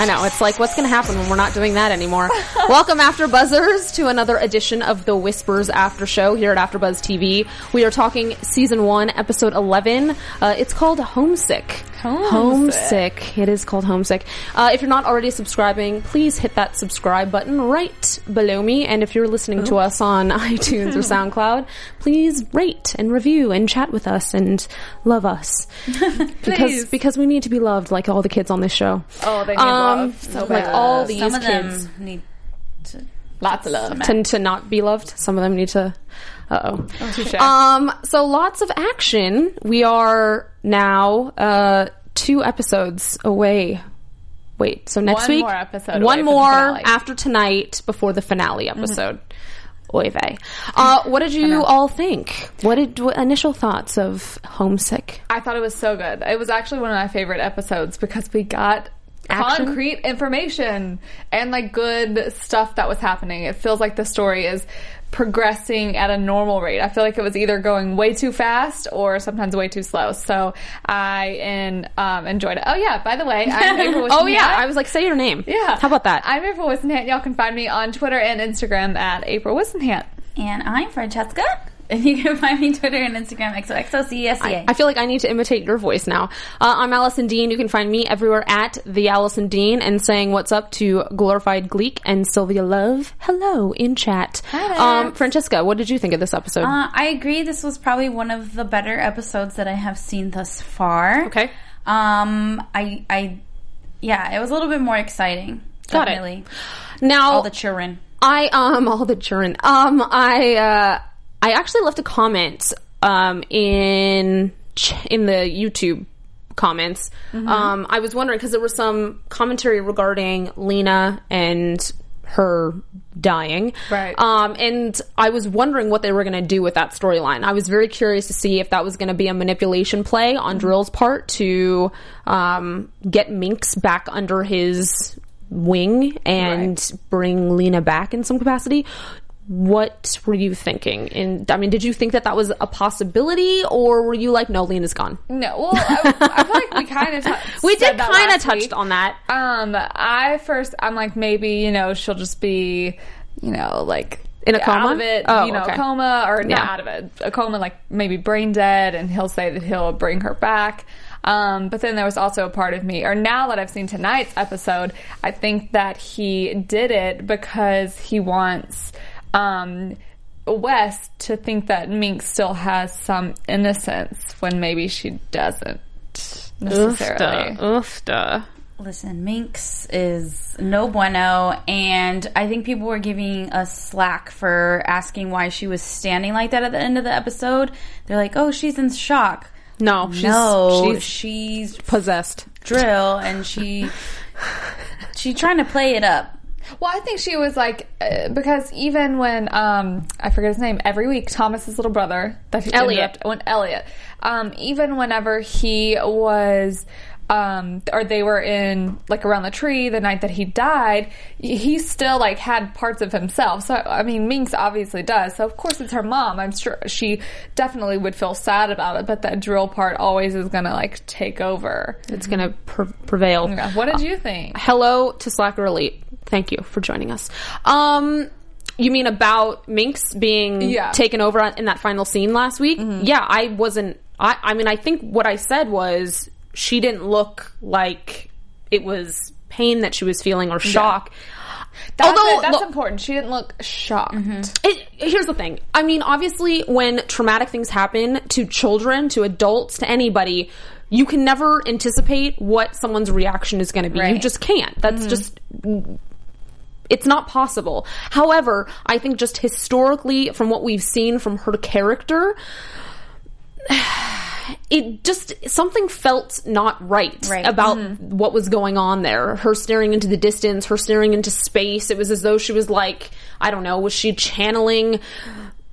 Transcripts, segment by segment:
I know. It's like, what's going to happen when we're not doing that anymore? Welcome, After Buzzers, to another edition of the Whispers After Show here at AfterBuzz TV. We are talking season one, episode 11. Uh, it's called Homesick. Homesick. It is called Homesick. Uh, if you're not already subscribing, please hit that subscribe button right below me. And if you're listening to us on iTunes or SoundCloud, please rate and review and chat with us and love us. because, because we need to be loved like all the kids on this show. Oh, they need Um, love so like bad. all these Some of kids them need to Lots of love. tend to not be loved. Some of them need to. Uh oh. Touche. Um. So lots of action. We are now uh two episodes away. Wait. So next One week, more episode one away more finale. Mm-hmm. after tonight before the finale episode. Oy vey. Uh, what did you all think? What did what initial thoughts of Homesick? I thought it was so good. It was actually one of my favorite episodes because we got Action? concrete information and like good stuff that was happening. It feels like the story is progressing at a normal rate. I feel like it was either going way too fast or sometimes way too slow. So I in, um, enjoyed it. Oh yeah, by the way, I'm April Oh yeah, I was like, say your name. yeah. How about that? I'm April Whisenhant. Y'all can find me on Twitter and Instagram at April Whisenhant. And I'm Francesca. And you can find me Twitter and Instagram XOXOCESCA. I feel like I need to imitate your voice now. Uh, I'm Alison Dean. You can find me everywhere at the Alison Dean and saying what's up to Glorified Gleek and Sylvia Love. Hello in chat. Hi. Um, Francesca, what did you think of this episode? Uh, I agree. This was probably one of the better episodes that I have seen thus far. Okay. Um, I, I, yeah, it was a little bit more exciting. Got it. Now, All the children. I um all the children. Um, I uh, I actually left a comment um in in the YouTube comments. Mm-hmm. Um, I was wondering because there was some commentary regarding Lena and her dying. Right. Um, and I was wondering what they were going to do with that storyline. I was very curious to see if that was going to be a manipulation play on Mm-hmm. Drill's part to um, get Minx back under his wing and bring Lena back in some capacity. What were you thinking? And I mean, did you think that that was a possibility, or were you like, no, Lena's gone? No, well, I, I feel like we kind of t- We did kind of touched week. on that. Um, I first, I'm like, maybe you know, she'll just be, you know, like In a coma? out of it, Oh, you know, okay. coma or not Yeah. out of it, a coma, like maybe brain dead, and he'll say that he'll bring her back. Um, but then there was also a part of me, or now that I've seen tonight's episode, I think that he did it because he wants, um, Wes to think that Minx still has some innocence when maybe she doesn't necessarily. Oofda. Listen, Minx is no bueno, and I think people were giving us slack for asking why she was standing like that at the end of the episode. They're like, "Oh, she's in shock." No, she's, no, she's she's possessed. drill, and she she's trying to play it up. Well, I think she was like uh, because even when um I forget his name every week, Thomas's little brother that he Elliot. when Elliot, um even whenever he was um or they were in like around the tree the night that he died, he still like had parts of himself. So I mean, Minx obviously does. So of course it's her mom. I'm sure she definitely would feel sad about it, but that drill part always is gonna like take over. It's gonna pre- prevail. Yeah. What did you think? Hello to Slacker Elite. Thank you for joining us. Um, you mean about Minx being Yeah. Mm-hmm. taken over in that final scene last week? Yeah, I wasn't. I, I mean, I think what I said was she didn't look like it was pain that she was feeling or shock. That's, Although, that's look- important. She didn't look shocked. It, here's the thing. I mean, obviously, when traumatic things happen to children, to adults, to anybody, you can never anticipate what someone's reaction is going to be. You just can't. That's just it's not possible. However, I think just historically from what we've seen from her character it just something felt not right, Right. about what was going on there. Her staring into the distance, her staring into space. It was as though she was like, I don't know, was she channeling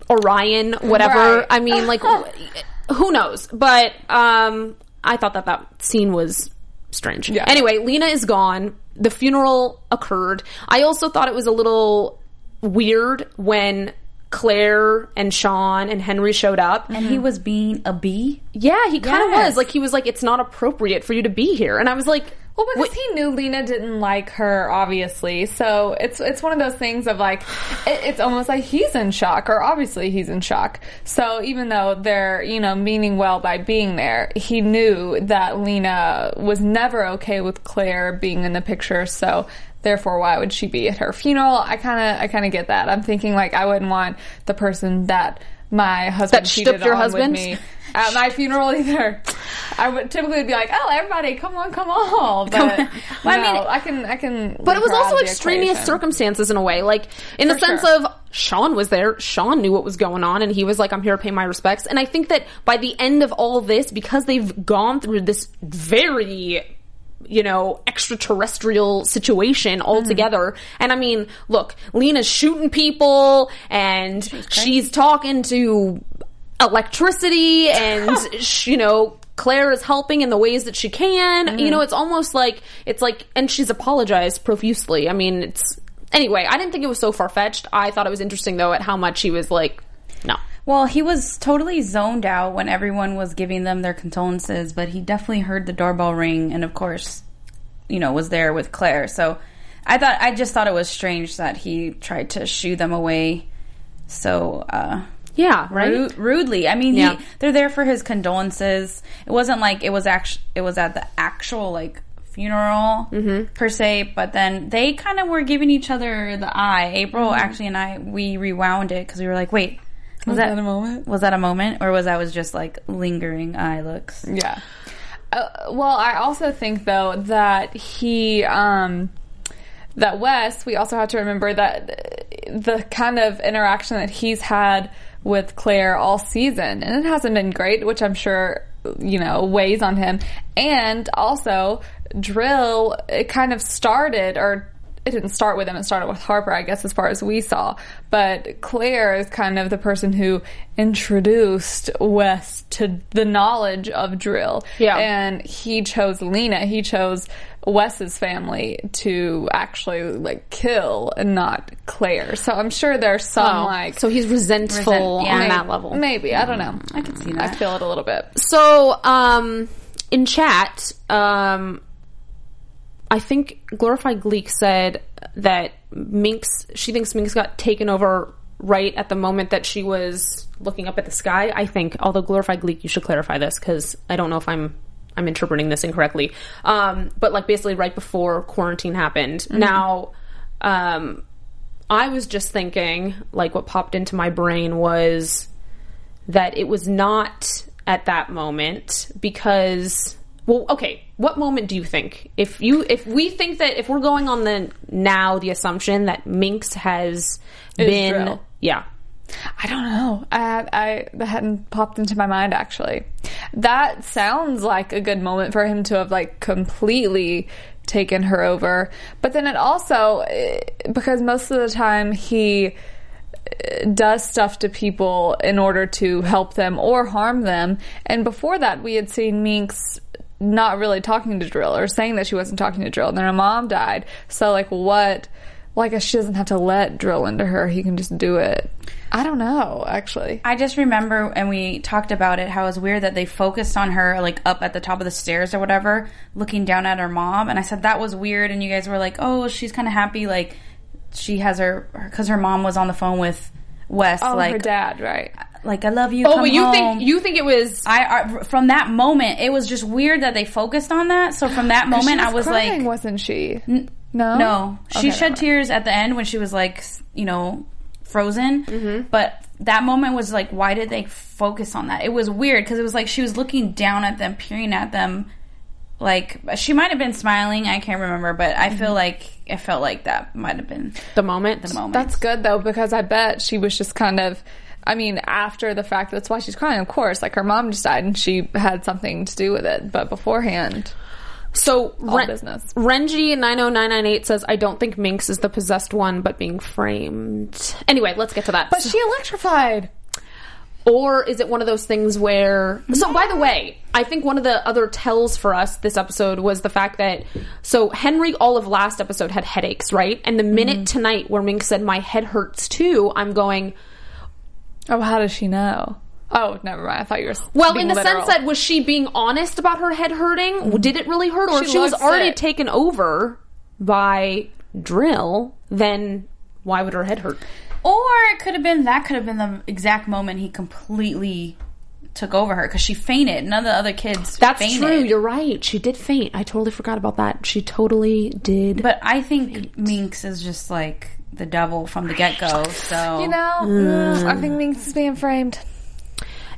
Orion, whatever? Right. I mean, like, who knows? But um, I thought that that scene was strange. Yeah. Anyway, Lena is gone. The funeral occurred. I also thought it was a little weird when Claire and Sean and Henry showed up. And he was being a bee. Yeah, he kind of Yes. was. Like he was like, it's not appropriate for you to be here. And I was like, Well, because he knew Lena didn't like her, obviously. So it's it's one of those things of like, it, it's almost like he's in shock, or obviously he's in shock. So even though they're you know meaning well by being there, he knew that Lena was never okay with Claire being in the picture. So therefore, why would she be at her funeral? I kind of I kind of get that. I'm thinking like I wouldn't want the person that my husband That cheated your on husband? with me at my funeral either. I would typically would be like, "Oh, everybody, come on, come on!" But well, I mean- I can, I can. but it was leave her out also extraneous equation. circumstances in a way. Like in the For sense sure. of Sean was there. Sean knew what was going on, and he was like, "I'm here to pay my respects." And I think that by the end of all this, because they've gone through this very you know, extraterrestrial situation hmm. altogether. And I mean, look, Lena's shooting people and she's talking to electricity and, you know, Claire is helping in the ways that she can. You know, it's almost like, it's like, and she's apologized profusely. I mean, it's, anyway, I didn't think it was so far fetched. I thought it was interesting though at how much he was like, no. Well, he was totally zoned out when everyone was giving them their condolences, but he definitely heard the doorbell ring and of course, you know, was there with Claire. So I thought I just thought it was strange that he tried to shoo them away so uh Yeah, right? ru- rudely. I mean, Yeah. he, they're there for his condolences. It wasn't like it was actually it was at the actual like funeral Mm-hmm. per se, but then they kind of were giving each other the eye. April Mm-hmm. actually and I we rewound it because we were like, wait, was, that a moment? Was that a moment, or was that was just like lingering eye looks? Yeah. Uh, well, I also think though that he, um, that Wes, we also have to remember that the kind of interaction that he's had with Claire all season, and it hasn't been great, which I'm sure you know weighs on him. And also, Drill it kind of started or it didn't start with him. It started with Harper, I guess, as far as we saw. But Claire is kind of the person who introduced Wes to the knowledge of drill. Yeah. And he chose Lena. He chose Wes's family to actually like kill and not Claire. So I'm sure there's some Oh, like so he's resentful Resent- yeah. on maybe, that level. Maybe I don't know. I can see that. I feel it a little bit. So, um, in chat, um, I think Glorified Gleek said that Minx, she thinks Minx got taken over right at the moment that she was looking up at the sky. I think, although Glorified Gleek, you should clarify this because I don't know if I'm I'm interpreting this incorrectly. Um, but like basically right before quarantine happened. Now, um, I was just thinking, like what popped into my brain was that it was not at that moment because well okay what moment do you think if you if we think that if we're going on the now the assumption that minx has Is been yeah I don't know. I, I that hadn't popped into my mind actually. That sounds like a good moment for him to have like completely taken her over. But then it also eh, because most of the time he eh, does stuff to people in order to help them or harm them. And before that, we had seen Minx not really talking to Drill or saying that she wasn't talking to Drill. And then her mom died. So like what? Guess she doesn't have to let Drill into her. He can just do it. I don't know, actually. I just remember, and we talked about it, how it was weird that they focused on her, like up at the top of the stairs or whatever, looking down at her mom. And I said that was weird. And you guys were like, oh, she's kind of happy. Like, she has her, because her mom was on the phone with Wes. Oh, like, her dad, right? like, I love you. oh but you home. think you think it was I, I from that moment, it was just weird that they focused on that. So from that moment, She I was crying, like, wasn't she? no, no. She never shed mind. tears at the end when she was like, you know, frozen. Mm-hmm. But that moment was like, why did they focus on that? It was weird because it was like she was looking down at them, peering at them. Like she might have been smiling, I can't remember, but I feel mm-hmm. like it felt like that might have been The moment. the moment. That's good though because I bet she was just kind of. I mean, after the fact, that's why she's crying. Of course, like her mom just died, and she had something to do with it. But beforehand, So Ren- business. Renji nine zero nine nine eight says, "I don't think Minx is the possessed one, but being framed." Anyway, let's get to that. but she electrified. or is it one of those things where? So, by the way, I think one of the other tells for us this episode was the fact that so Henry all of last episode had headaches, right? And the minute Mm-hmm. tonight where Minx said, "My head hurts too," I'm going. Oh, how does she know? Oh, never mind. I thought you were Well, being in the literal. sense that was she being honest about her head hurting? Did it really hurt, or She if she was already sick. taken over by Drill? Then why would her head hurt? Or it could have been that could have been the exact moment he completely took over her because she fainted. None of the other kids. That's fainted. true. You're right. She did faint. I totally forgot about that. She totally did. But I think Minx is just like the devil from the get go. So you know, mm, I think Minx is being framed.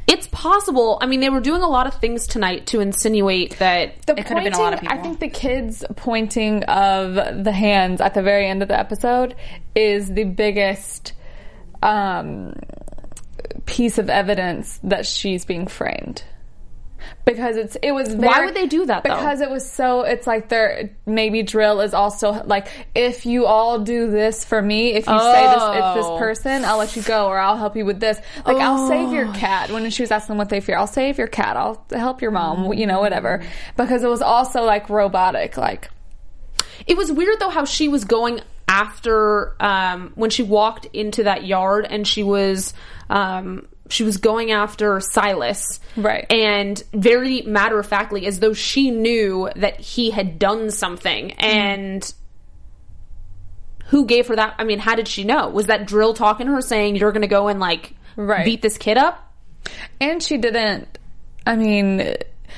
It's possible. I mean, they were doing a lot of things tonight to insinuate that. The It could have been a lot of pointing- I think the kids pointing of the hands at the very end of the episode is the biggest um, piece of evidence that she's being framed. Because it's it was very, Why would they do that, though? Because it was so it's like they're maybe drill is also like if you all do this for me, if you say this it's this Oh. person, I'll let you go or I'll help you with this. Like I'll save your cat when she was asking what they fear. I'll save your cat. I'll help your mom. You know whatever. Because it was also like robotic. Like It was weird though how she was going after um, when she walked into that yard and she was um, she was going after Silas, Right. And very matter of factly, as though she knew that he had done something mm-hmm. and. Who gave her that? I mean, how did she know? Was that Drill talking to her saying, you're going to go and like Right. beat this kid up? And she didn't. I mean,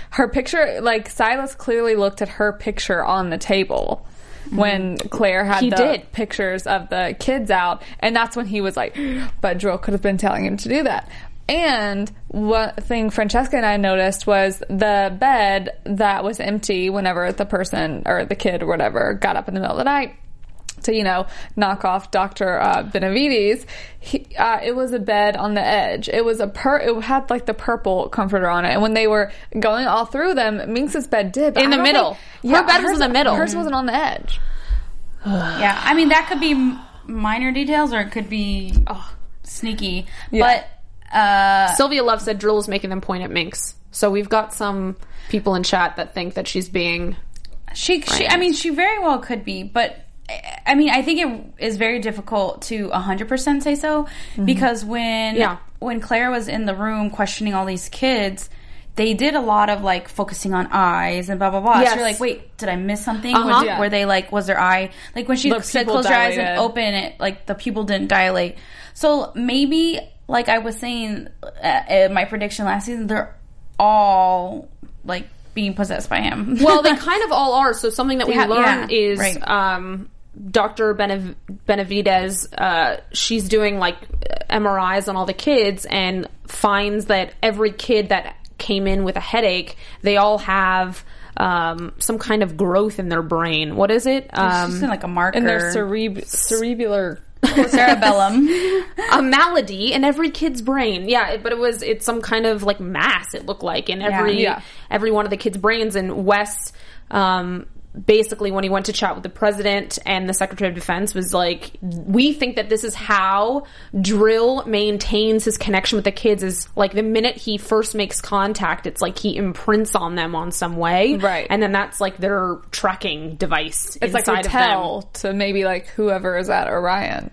her picture, like Silas clearly looked at her picture on the table when Claire had He the did. pictures of the kids out, and that's when he was like, "But Drill could have been telling him to do that." And one thing Francesca and I noticed was the bed that was empty whenever the person or the kid or whatever got up in the middle of the night to you know knock off Doctor uh, Benavides. He, uh, it was a bed on the edge. It was a per. It had like the purple comforter on it. And when they were going all through them, Minx's bed did In I the middle. think- Her bed was in the middle. Hers wasn't on the edge. yeah, I mean that could be minor details or it could be sneaky. Yeah. But uh, Sylvia Love said Drill is making them point at Minx. So we've got some people in chat that think that she's being She, she, I mean, she very well could be, but I mean, I think it is very difficult to hundred percent say so because when Yeah. when Claire was in the room questioning all these kids, they did a lot of like focusing on eyes and blah blah blah. Yes. So you're like, wait, did I miss something? Uh-huh. Was- Yeah. Were they like, was their eye like when she The said close your eyes and open it, like the pupil didn't dilate. So maybe, like I was saying, uh, in my prediction last season, they're all like being possessed by him. Well, they kind of all are. So something that we Yeah, learned yeah, is right. um, Dr. Benav- Benavides. Uh, she's doing like MRIs on all the kids and finds that every kid that came in with a headache, they all have um, some kind of growth in their brain. What is it? It's Um, just like a marker. And their cereb- cerebellar. cerebellum. a malady in every kid's brain. Yeah, it- but it was it's some kind of like mass. It looked like in every Yeah. every one of the kids' brains. And Wes, um, basically, when he went to chat with the president and the secretary of defense, was like, "We think that this is how Drill maintains his connection with the kids. Is like the minute he first makes contact, it's like he imprints on them on some way, Right. And then that's like their tracking device. It's like inside a of them. tell to maybe like whoever is at Orion.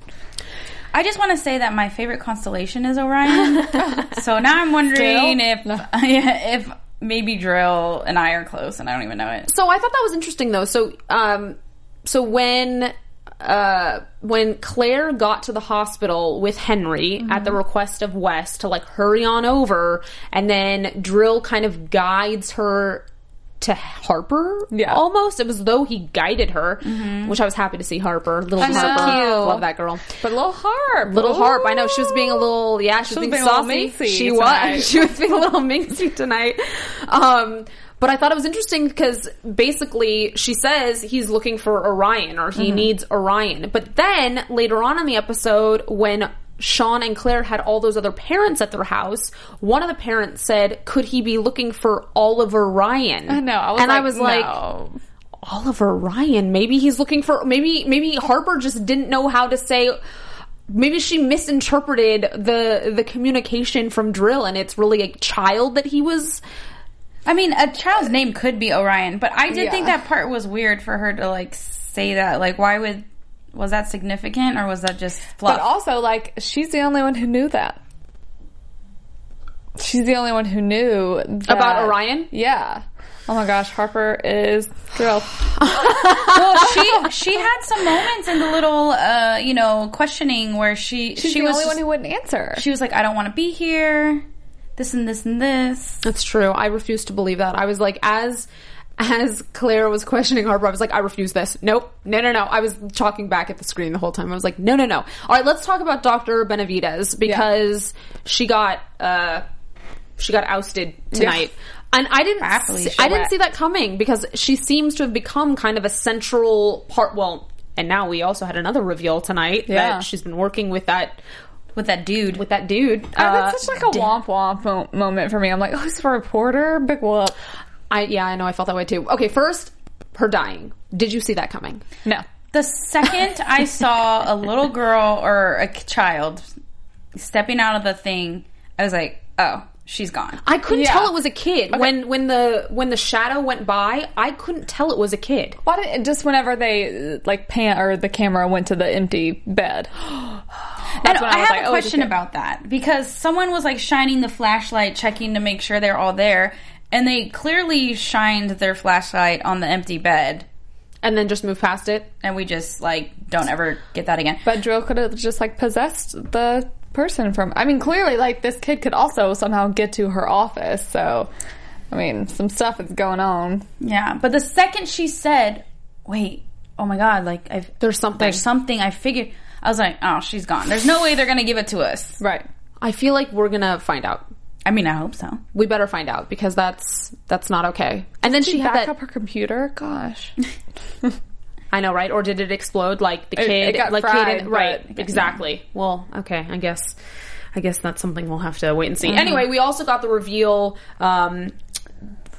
I just want to say that my favorite constellation is Orion. so now I'm wondering Still? if if maybe Drill and I are close, and I don't even know it. So I thought that was interesting though. So um so when uh when Claire got to the hospital with Henry at the request of Wes to like hurry on over and then Drill kind of guides her to Harper. Yeah. almost. It was though he guided her, which I was happy to see. Harper, little I. Harper, Cute. love that girl. But little harp, Little Harp. I know she was being a little, yeah, she was, being, being a little saucy. she tonight. was. She was being a little minxy tonight. Um, but I thought it was interesting because basically she says he's looking for Orion or he needs Orion. But then later on in the episode, when Sean and Claire had all those other parents at their house, one of the parents said, "Could he be looking for Oliver Ryan?" I know. I was and like, I was like, no. Oliver Ryan. Maybe he's looking for maybe maybe Harper just didn't know how to say maybe she misinterpreted the the communication from Drill and it's really a child that he was I mean, a child's name could be Orion, but I did Yeah. think that part was weird for her to like say that. Like, why would was that significant or was that just fluff? But also, like, she's the only one who knew that. She's the only one who knew that- About Orion? Yeah. Oh my gosh, Harper is thrilled. well, she she had some moments in the little uh, you know questioning where she She's she the was only one who wouldn't answer. she was like, I don't want to be here. This and this and this. That's true. I refuse to believe that. I was like as as Claire was questioning Harper, I was like, I refuse this. Nope. No, no, no. I was talking back at the screen the whole time. I was like, no, no, no. All right, let's talk about Dr. Benavides because she got uh she got ousted tonight. And I didn't see, I didn't see that coming because she seems to have become kind of a central part well, and now we also had another reveal tonight Yeah. that she's been working with that With that dude. with that dude. Uh, Uh, that's such like a womp womp mo- moment for me. I'm like, oh, he's a reporter? Big whoop. I yeah, I know I felt that way too. Okay, first, her dying. Did you see that coming? No. the second I saw a little girl or a child stepping out of the thing, I was like, oh, she's gone. I couldn't Yeah. tell it was a kid when when the when the shadow went by. I couldn't tell it was a kid. Why did just whenever they uh, like pan or the camera went to the empty bed? And That's when I, I was have like, a oh, question okay. about that because someone was like shining the flashlight, checking to make sure they're all there, and they clearly shined their flashlight on the empty bed, And then just move past it. and we just like don't ever get that again. But Drill could have just like possessed the person from. I mean, clearly, like this kid could also somehow get to her office. So, I mean, some stuff is going on. Yeah, but the second she said, "Wait, oh my god, like I've There's something. there's something," I figured I was like, "Oh, she's gone. There's no way they're gonna give it to us." Right. I feel like we're gonna find out. I mean, I hope so. We better find out because that's that's not okay. And then she, She had back that. up her computer. Gosh. I know, right? Or did it explode like the kid? it got like fried, kid, right? but- Exactly. Well, okay. I guess. I guess that's something we'll have to wait and see. Anyway, we also got the reveal. Um,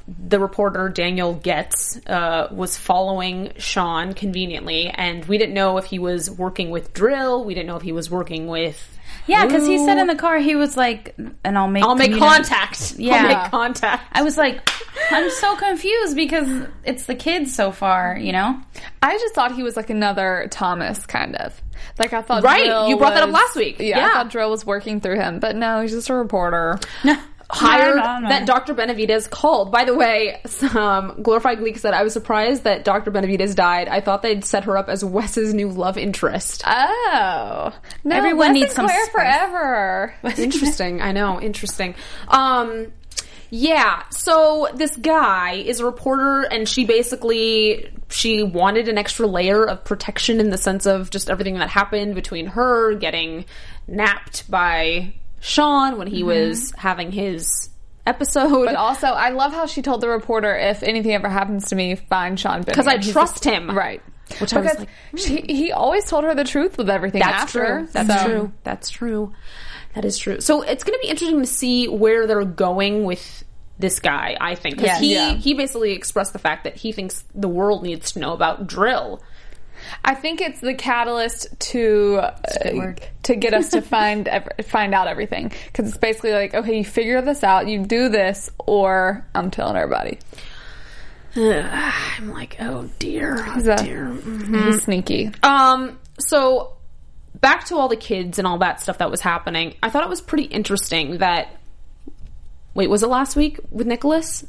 the reporter Daniel Getz uh, was following Sean conveniently, and we didn't know if he was working with Drill. We didn't know if he was working with. Yeah, because he said in the car he was like, "And I'll make I'll make communi- contact. Yeah. I'll make contact. I was like, I'm so confused because it's the kids so far, you know. I just thought he was like another Thomas, kind of. Like I thought. Right, Drill you brought that up last week. Yeah, Yeah. I thought Drill was working through him, but no, he's just a reporter. Hired No, no, no. that Dr. Benavides called. By the way, some Glorified Gleek said, I was surprised that Dr. Benavides died. I thought they'd set her up as Wes's new love interest. Oh, no, Everyone Wes needs some Claire forever. interesting. I know. Interesting. Um, yeah. So this guy is a reporter, and she basically she wanted an extra layer of protection in the sense of just everything that happened between her getting napped by Sean when he mm-hmm. was having his episode. But also, I love how she told the reporter, "If anything ever happens to me, find Sean because I trust a- him. right? Which I was because like, hmm. she, he always told her the truth with everything. That's after, true. That's so- true. That's true. That is true. So it's going to be interesting to see where they're going with this guy. I think because Yeah. he Yeah. he basically expressed the fact that he thinks the world needs to know about drill. I think it's the catalyst to uh, to get us to find ev- find out everything because it's basically like, okay, you figure this out, you do this, or I'm telling everybody. I'm like, oh dear, oh He's a- dear. He's sneaky. Um. So back to all the kids and all that stuff that was happening. I thought it was pretty interesting that. Wait, was it last week with Nicholas?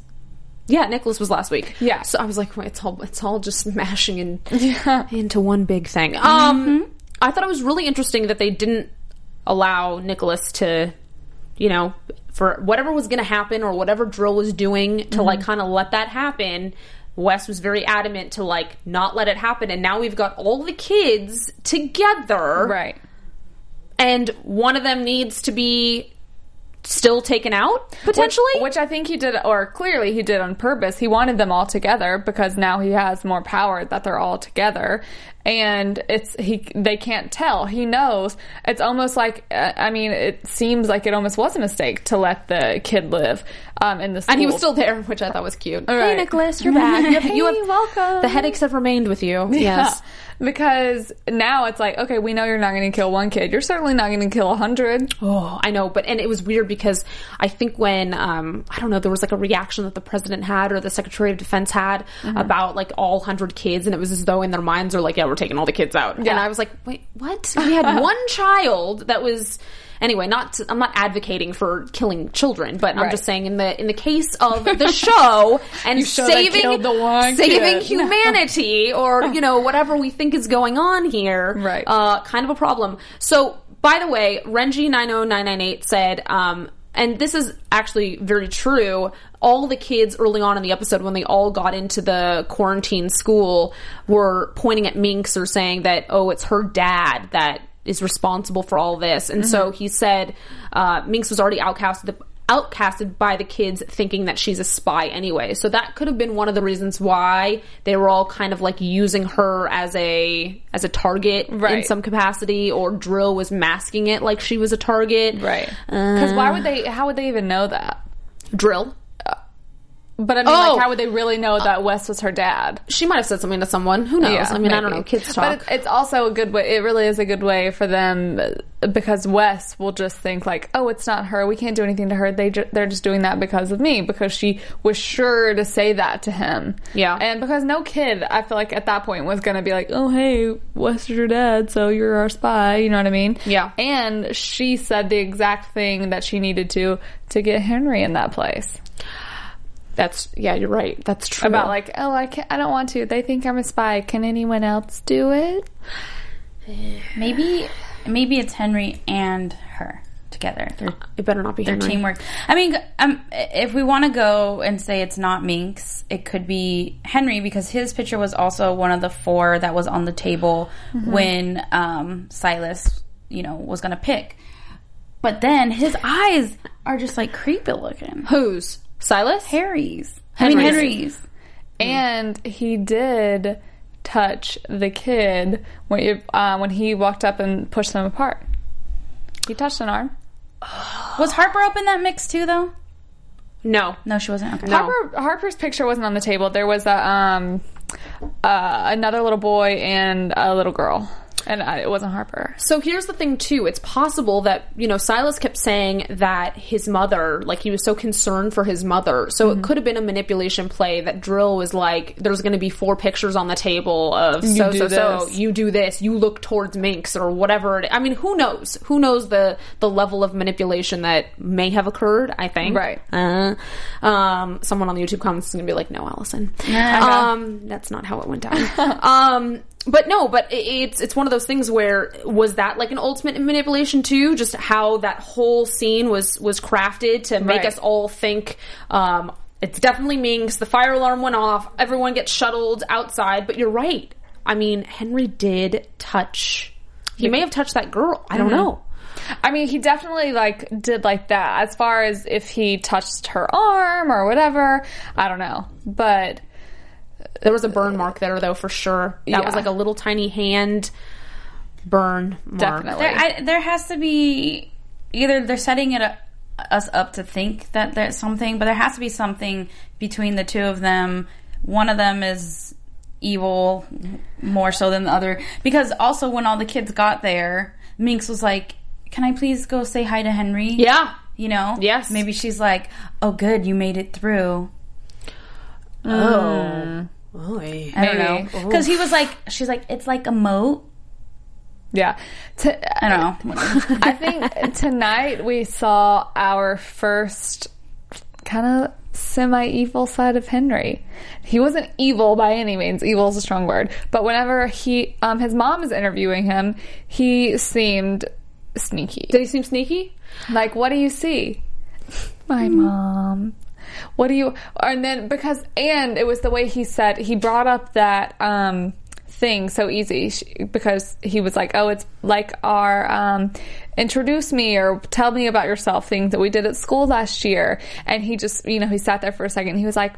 Yeah, Nicholas was last week. Yeah. So I was like, it's all it's all just mashing in, Yeah. into one big thing. Um, I thought it was really interesting that they didn't allow Nicholas to you know, for whatever was going to happen or whatever Drill was doing to like kind of let that happen. Wes was very adamant to like not let it happen, and now we've got all the kids together, Right. and one of them needs to be still taken out potentially. Which, which I think he did, or clearly he did on purpose. He wanted them all together because now he has more power that they're all together, and it's he. They can't tell. He knows. It's almost like uh, I mean, it seems like it almost was a mistake to let the kid live um, in the school. and he was still there, which I thought was cute. Hey. Nicholas, you're back. You have, you have- welcome. The headaches have remained with you. Yes. Yeah, because now it's like, okay, we know you're not going to kill one kid. You're certainly not going to kill a hundred. Oh, I know, but and it was weird because I think when um I don't know there was like a reaction that the president had or the Secretary of Defense had about like all hundred kids, and it was as though in their minds are like, yeah, we're taking all the kids out, and I was like, wait, what? We had one child that was. Anyway, not to, I'm not advocating for killing children, but I'm just saying in the in the case of the show and You should have saving saving kid. humanity or you know whatever we think is going on here, Right. uh, kind of a problem. So, by the way, Renji nine zero nine nine eight said, um, and this is actually very true. All the kids early on in the episode, when they all got into the quarantine school, were pointing at Minx or saying that, oh, it's her dad that is responsible for all this. And so he said uh, Minx was already outcasted. Outcasted by the kids, thinking that she's a spy anyway. So that could have been one of the reasons why they were all kind of like using her as a as a target in some capacity, or Drill was masking it like she was a target. Right. Uh, Because why would they? How would they even know that? Drill. But I mean, Oh. like, how would they really know that Wes was her dad? She might have said something to someone. Who knows? I mean, I don't know. Kids But talk. it's, it's also a good way. It really is a good way for them because Wes will just think like, "Oh, it's not her. We can't do anything to her. They ju- they're just doing that because of me because she was sure to say that to him." Yeah. and because no kid, I feel like at that point was going to be like, "Oh, hey, Wes is your dad, so you're our spy." You know what I mean? Yeah. And she said the exact thing that she needed to to get Henry in that place. That's yeah. You're right. That's true. About like, oh, I can't, I don't want to. They think I'm a spy. Can anyone else do it? Maybe maybe it's Henry and her together. Their, it better not be their Henry. teamwork. I mean, um, if we want to go and say it's not Minx, it could be Henry because his picture was also one of the four that was on the table when um, Silas, you know, was going to pick. But then his eyes are just like creepy looking. Whose Silas? Harry's. I mean Henry's. Henry's. And he did touch the kid when you, uh, when he walked up and pushed them apart. He touched an arm. Was Harper up in that mix too, though? No. No, she wasn't. Okay. Harper, Harper's picture wasn't on the table. There was a um, uh, another little boy and a little girl, and uh, it wasn't Harper. So here's the thing too. It's possible that, you know, Silas kept saying that his mother, like he was so concerned for his mother. So it could have been a manipulation play that Drill was like, there's going to be four pictures on the table of so, do so, so, this. you do this, you look towards Minx or whatever. It, I mean, who knows? Who knows the, the level of manipulation that may have occurred, I think. Right. Uh, um, someone on the YouTube comments is going to be like, no, Alison. Um, that's not how it went down. um, but no, but it's it's one of those things where was that like an ultimate manipulation too? Just how that whole scene was was crafted to make Right. us all think. Um, it's definitely Minx. The fire alarm went off. Everyone gets shuttled outside. But you're right. I mean, Henry did touch. He may have touched that girl. I don't know. I mean, he definitely like did like that. As far as if he touched her arm or whatever, I don't know. But There was a burn mark there, though, for sure. That Yeah. was like a little tiny hand burn mark. Definitely. There, I, there has to be either they're setting it up, us up to think that there's something, but there has to be something between the two of them. One of them is evil more so than the other because also when all the kids got there, Minx was like, "Can I please go say hi to Henry?" Yeah. You know? Yes. Maybe she's like, "Oh, good, you made it through." Oh. I don't know because he was like, "She's like, it's like a moat." yeah, to, I don't know. I think tonight we saw our first kind of semi evil side of Henry. He wasn't evil by any means. Evil is a strong word. But whenever he, um, his mom is interviewing him, he seemed sneaky. Did he seem sneaky? Like, what do you see? My mom. What do you? And then because and it was the way he said he brought up that um thing so easy because he was like, oh, it's like our um introduce me or tell me about yourself thing that we did at school last year, and he just you know he sat there for a second. he was like.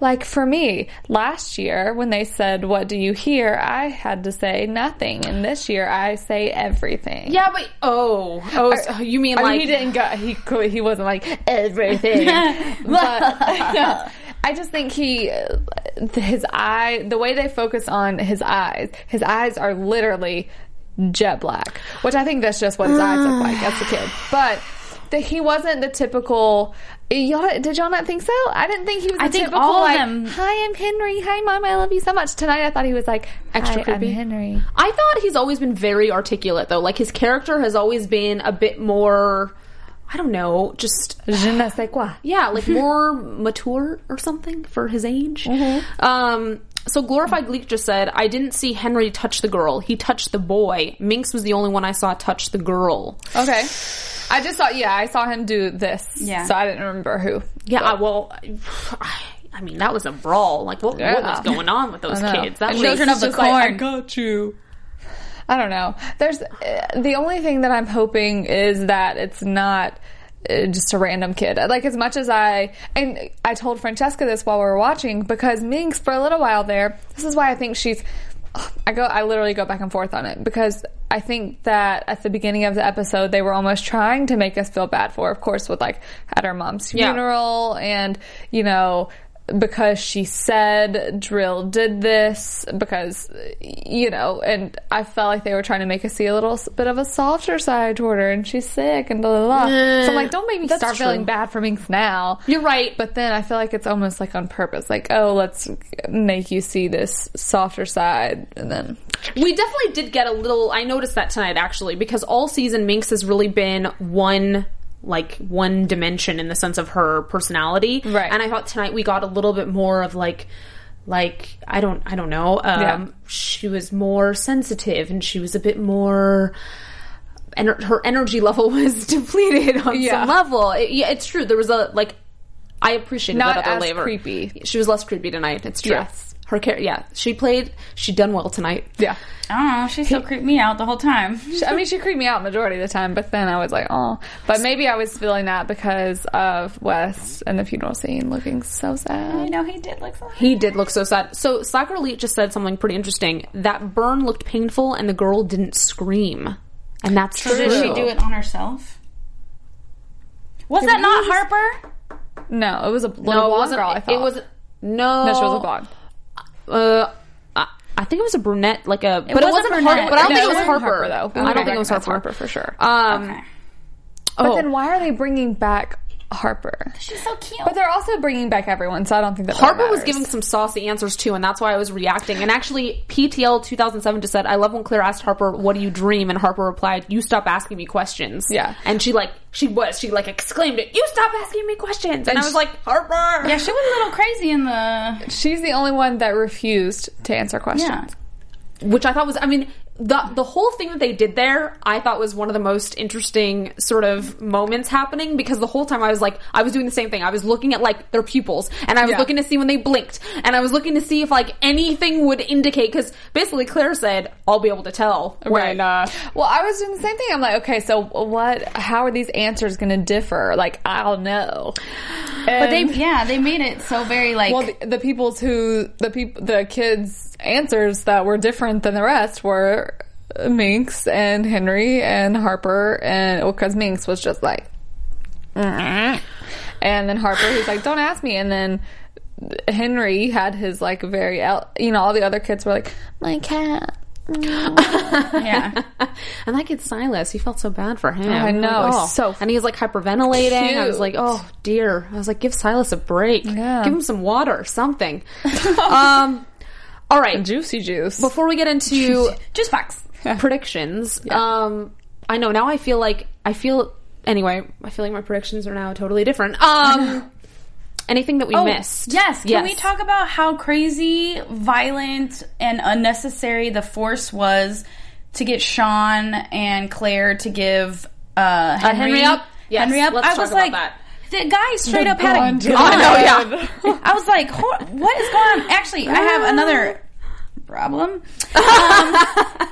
Like for me, last year when they said, What do you hear? I had to say nothing. And this year I say everything. Yeah, but oh, oh, so you mean I like mean, he didn't go. He he wasn't like everything. but no, I just think he, his eye, the way they focus on his eyes, his eyes are literally jet black, which I think that's just what his eyes look like as a kid. But that he wasn't the typical. Y'all, did y'all not think so? I didn't think he was. The I think all of like, them- Hi, I'm Henry. Hi, mom. I love you so much. Tonight, I thought he was like Extra Hi, I'm creepy. Henry. I thought he's always been very articulate though. Like his character has always been a bit more I don't know, just Je ne sais quoi. yeah, like more mature or something for his age. Mm-hmm. Um so glorified Gleek just said, "I didn't see Henry touch the girl. He touched the boy. Minx was the only one I saw touch the girl." Okay. I just saw. Yeah, I saw him do this. Yeah. So I didn't remember who. Yeah, I- well, I, I mean that was a brawl. Like what, what was going on with those kids? That And was Children of the just like, I got you. I don't know. There's uh, the only thing that I'm hoping is that it's not uh, Uh, just a random kid. Like as much as I and I told Francesca this while we were watching because Minx for a little while there. This is why I think she's. I go. I literally go back and forth on it because I think that at the beginning of the episode they were almost trying to make us feel bad for. Of course, with like at her mom's Yeah. funeral and you know because she said Drill did this because you know, and I felt like they were trying to make us see a little bit of a softer side toward her, and she's sick and blah blah blah. so I'm like, don't make me start true. feeling bad for Minx now. You're right. But then I feel like it's almost like on purpose, like oh, let's make you see this softer side, and then We definitely did get a little. I noticed that tonight actually because all season Minx has really been one like one dimension in the sense of her personality, Right. And I thought tonight we got a little bit more of like. Like I don't I don't know. Um, Yeah. She was more sensitive and she was a bit more. And her energy level was depleted on Yeah. some level. It- yeah, it's true. There was a like. I appreciated Not that other as labor. creepy. She was less creepy tonight. It's true. Yes. Her character. Yeah, she played. She done well tonight. yeah. I. She still creeped me out the whole time. I mean, she creeped me out majority of the time, but then I was like, oh. But maybe I was feeling that because of Wes and the funeral scene looking so I sad. know he did look so. He did look so sad. So Soccer Elite just said something pretty interesting. That burn looked painful, and the girl didn't scream, and that's true. Did she do it on herself? Was that not Harper? No, it was a little No, it blonde wasn't. girl. I thought It was no. no, she was a blonde. Uh, I, I think it was a brunette, like a. but it wasn't brunette. Harper. But I don't No, think it it was Harper. Harper, though. I don't think it was Harper. Harper for sure. Um, Okay. But oh. then why are they bringing back Harper? She's so cute. But they're also bringing back everyone, so I don't think that Harper really was giving some saucy answers too, and that's why I was reacting. And actually, PTL 2007 just said, "I love when Claire asked Harper, "What do you dream?" and Harper replied, "You stop asking me questions." Yeah. and she like she was she like exclaimed it, "You stop asking me questions!" And, I was she- like, Harper, yeah, she was a little crazy in the. She's the only one that refused to answer questions. Yeah. which I thought was, I mean, the the whole thing that they did there, I thought was one of the most interesting sort of moments happening because the whole time I was like, I was doing the same thing. I was looking at like their pupils, and I was Yeah. looking to see when they blinked, and I was looking to see if like anything would indicate because basically Claire said, "I'll be able to tell." when, uh, Well, I was doing the same thing. I'm like, okay, so what? How are these answers going to differ? Like, I'll know. But they, yeah, they made it so very like. well, the, the people's who the people, the kids' answers that were different than the rest were Minx and Henry and Harper, and because Minx was just like, and then Harper, he's like, "Don't ask me," and then. Henry had his like very, you know, all the other kids were like, "My cat." yeah. and that kid Silas, he felt so bad for him. I know, Like, he's so and he was like hyperventilating. I was like, oh dear. I was like, give Silas a break. Yeah. Give him some water, something. um, all right. juicy juice. Before we get into juice facts. predictions, um, I know now I feel like I feel anyway. I feel like my predictions are now totally different. Um, anything that we missed? Oh, Yes. Can Yes. we talk about how crazy, violent, and unnecessary the force was to get Sean and Claire to give uh, Henry, Henry up? Yes, Henry up. let's I talk was about like, that. the guy straight up had a gun. the Oh, yeah. I was like, what is going on? Actually, I have another problem. Um,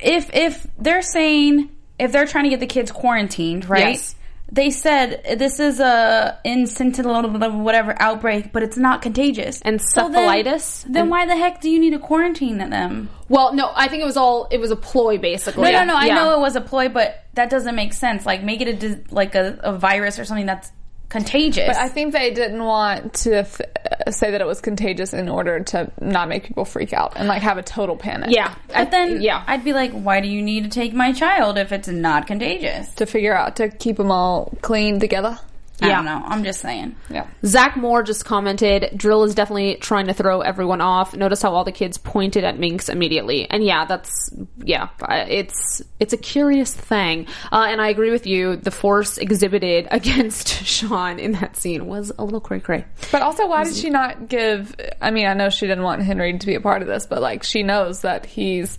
if if they're saying if they're trying to get the kids quarantined, right? Yes. They said this is a incidental whatever outbreak, but it's not contagious. Encephalitis? then, then And- why the heck do you need to quarantine them? Well, no, I think it was all it was a ploy, basically. No, no, no. I Yeah. know it was a ploy, but that doesn't make sense. Like, make it a like a, a virus or something that's contagious. But I think they didn't want to f- uh, say that it was contagious in order to not make people freak out and like have a total panic. Yeah, I, but then, yeah, I'd be like, why do you need to take my child if it's not contagious? To figure out to keep them all clean together. I Yeah. don't know. I'm just saying. Yeah. Zach Moore just commented, Drill is definitely trying to throw everyone off. Notice how all the kids pointed at Minx immediately. And yeah, that's, yeah, uh, it's, it's a curious thing. Uh, and I agree with you. The force exhibited against Sean in that scene was a little cray cray. But also, why did she not give? I mean, I know she didn't want Henry to be a part of this, but like she knows that he's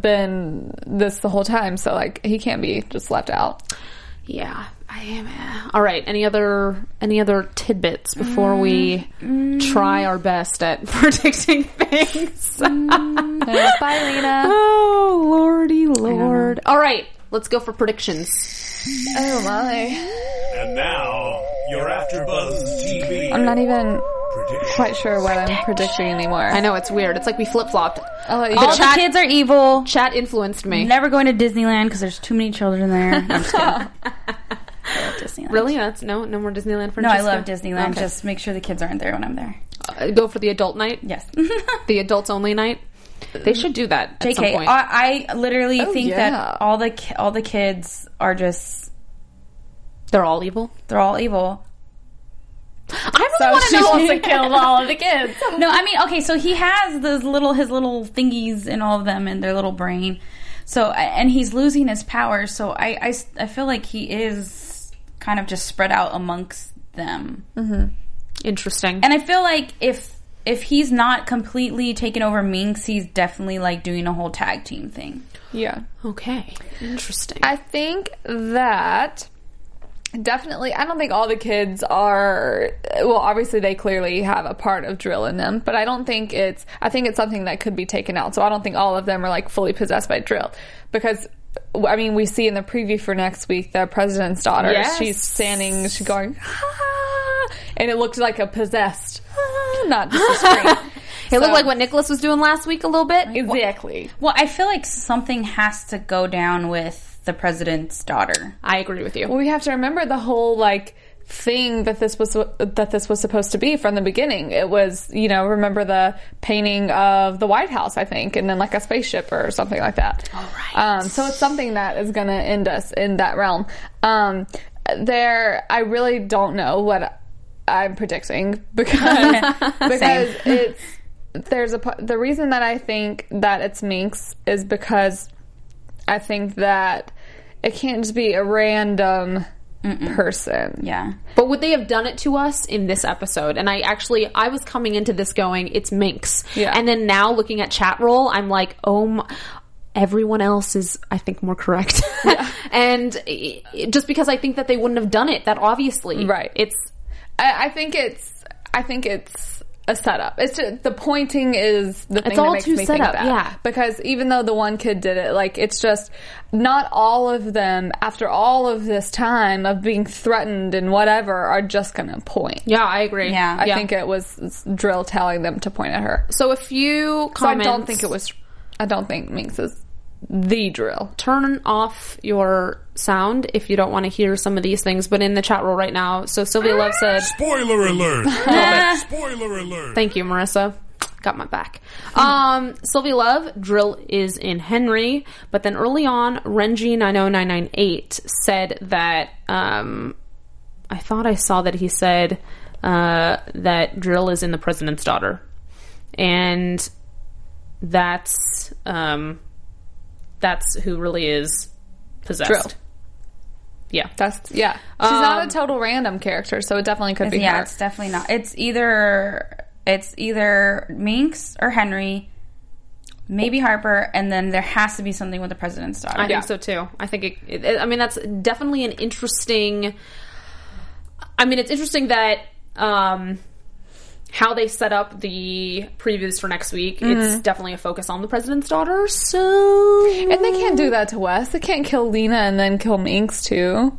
been this the whole time, so like he can't be just left out. Yeah, I am. uh, All right. Any other any other tidbits before we mm, mm. try our best at predicting things? Mm, bye, Lena. oh, lordy lord! All right, let's go for predictions. Oh my! And now, your AfterBuzz TV I'm not even prediction. quite sure what I'm predicting anymore. I know it's weird. It's like we flip flopped. I'll oh, you All go. chat- the kids are evil. Chat influenced me. Never going to Disneyland because there's too many children there. I'm just kidding. Disneyland. Really? That's no no more Disneyland for No, I love Disneyland. Okay. Just make sure the kids aren't there when I'm there. Uh, go for the adult night. Yes. The adults only night. They should do that at some JK. I, I literally Oh, think yeah. that all the ki- all the kids are just They're all evil. they're all evil. I really So want to know. wants to kill all of the kids. No, I mean, okay, so he has those little his little thingies in all of them in their little brain. So and he's losing his powers. So I I, I feel like he is kind of just spread out amongst them. Mm-hmm. Interesting. And I feel like if if he's not completely taken over Minx, he's definitely like doing a whole tag team thing. Yeah. okay. Interesting. I think that definitely I don't think all the kids are well obviously they clearly have a part of drill in them but I don't think it's I think it's something that could be taken out so I don't think all of them are like fully possessed by drill because I mean we see in the preview for next week the president's daughter Yes. she's standing she's going ah, and it looked like a possessed ah, not just a scream it looked like what Nicholas was doing last week a little bit. exactly Well, I feel like something has to go down with the president's daughter. I agree with you. Well, we have to remember the whole like thing that this was that this was supposed to be from the beginning. It was, you know, remember the painting of the White House, I think, and then like a spaceship or something like that. All right. Um, so it's something that is going to end us in that realm. Um, there, I really don't know what I'm predicting because because it's there's a the reason that I think that it's Minx is because I think that it can't just be a random person. Yeah. But would they have done it to us in this episode? And I actually, I was coming into this going, it's Minx. Yeah. And then now looking at chat roll, I'm like, oh my, everyone else is, I think, more correct. and i- i- just because I think that they wouldn't have done it that obviously. Right. It's, I, I think it's I think it's a setup. It's just, the pointing is the thing all that makes too me set think up, that. yeah. Because even though the one kid did it, like it's just not all of them after all of this time of being threatened and whatever are just gonna point. yeah, I agree. Yeah. I think it was Drill telling them to point at her. So a few So I don't think it was. I don't think Minx is the drill. turn off your sound if you don't want to hear some of these things. But in the chat roll right now, so Sylvia Love said, Spoiler alert! Spoiler alert! Thank you, Marissa. Got my back. Um, Sylvia Love, Drill is in Henry, but then early on, Renji90998 said that, um, I thought I saw that he said, uh, that Drill is in the president's daughter. And that's, um, that's who really is possessed. Drill. Yeah. That's yeah. She's not Um, a total random character, so it definitely could be yeah, her. it's definitely not. It's either it's either Minx or Henry maybe Harper, and then there has to be something with the president's daughter. I think so too. I think it, it, I mean that's definitely an interesting. I mean, it's interesting that um, how they set up the previews for next week. It's mm-hmm. definitely a focus on the president's daughter. So And they can't do that to Wes. They can't kill Lena and then kill Minx too.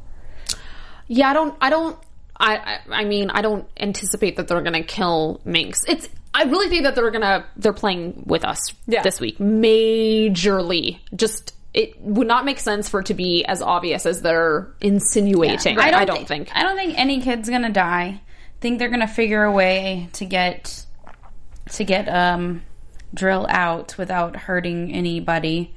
yeah, I don't. I don't. I. I, I mean, I don't anticipate that they're gonna kill Minx. It's. I really think that they're gonna. They're playing with us Yeah. this week majorly. Just. It would not make sense for it to be as obvious as they're insinuating. I don't, thi- think. I don't think any kid's gonna die. Think they're gonna figure a way to get to get um drill out without hurting anybody.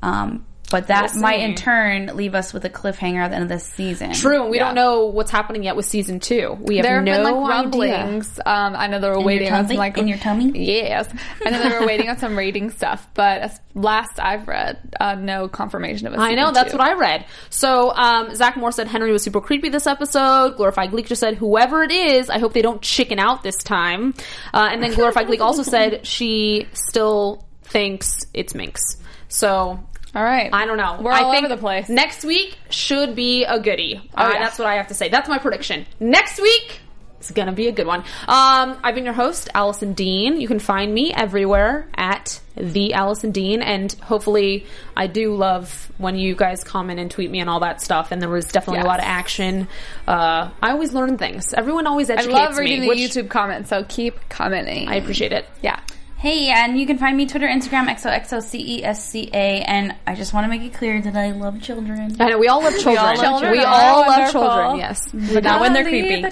Um, but that We'll might in turn leave us with a cliffhanger at the end of this season. True, we Yeah. don't know what's happening yet with season two. We have There have no been like idea. rumblings. Um, I know they were waiting on some like In your tummy? Yes, I know they were waiting on some rating stuff, but as last I've read, uh, no confirmation of it. I know that's what I read. So um, Zach Moore said Henry was super creepy this episode. Glorified Gleek just said whoever it is, I hope they don't chicken out this time. Uh, and then Glorified Gleek also said she still thinks it's Minx. So All right, I don't know. We're I all think over the place. Next week should be a goodie. Oh, Uh, yeah. That's what I have to say. That's my prediction. Next week. It's gonna be a good one. Um, I've been your host, Alison Dean. You can find me everywhere at the Alison Dean, and hopefully, I do love when you guys comment and tweet me and all that stuff. And there was definitely a lot of action. Uh, I always learn things. Everyone always educates me. I love reading me, the YouTube comments, so keep commenting. I appreciate it. yeah. Hey, and you can find me Twitter, Instagram, XOXOCESCA, and I just want to make it clear that I love children. I know we all love children. all love children. We all love children. Yes. But not when they're creepy. the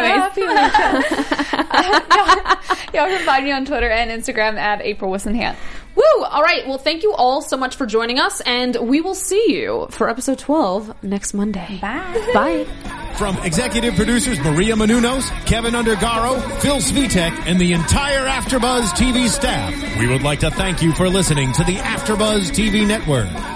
happy. Y'all can find me on Twitter and Instagram at April Whisenhant. Woo! All right. Well, thank you all so much for joining us, and we will see you for episode 12 next Monday. Bye. Bye. From executive producers Maria Menounos, Kevin Undergaro, Phil Svitek, and the entire AfterBuzz TV staff, we would like to thank you for listening to the AfterBuzz TV network.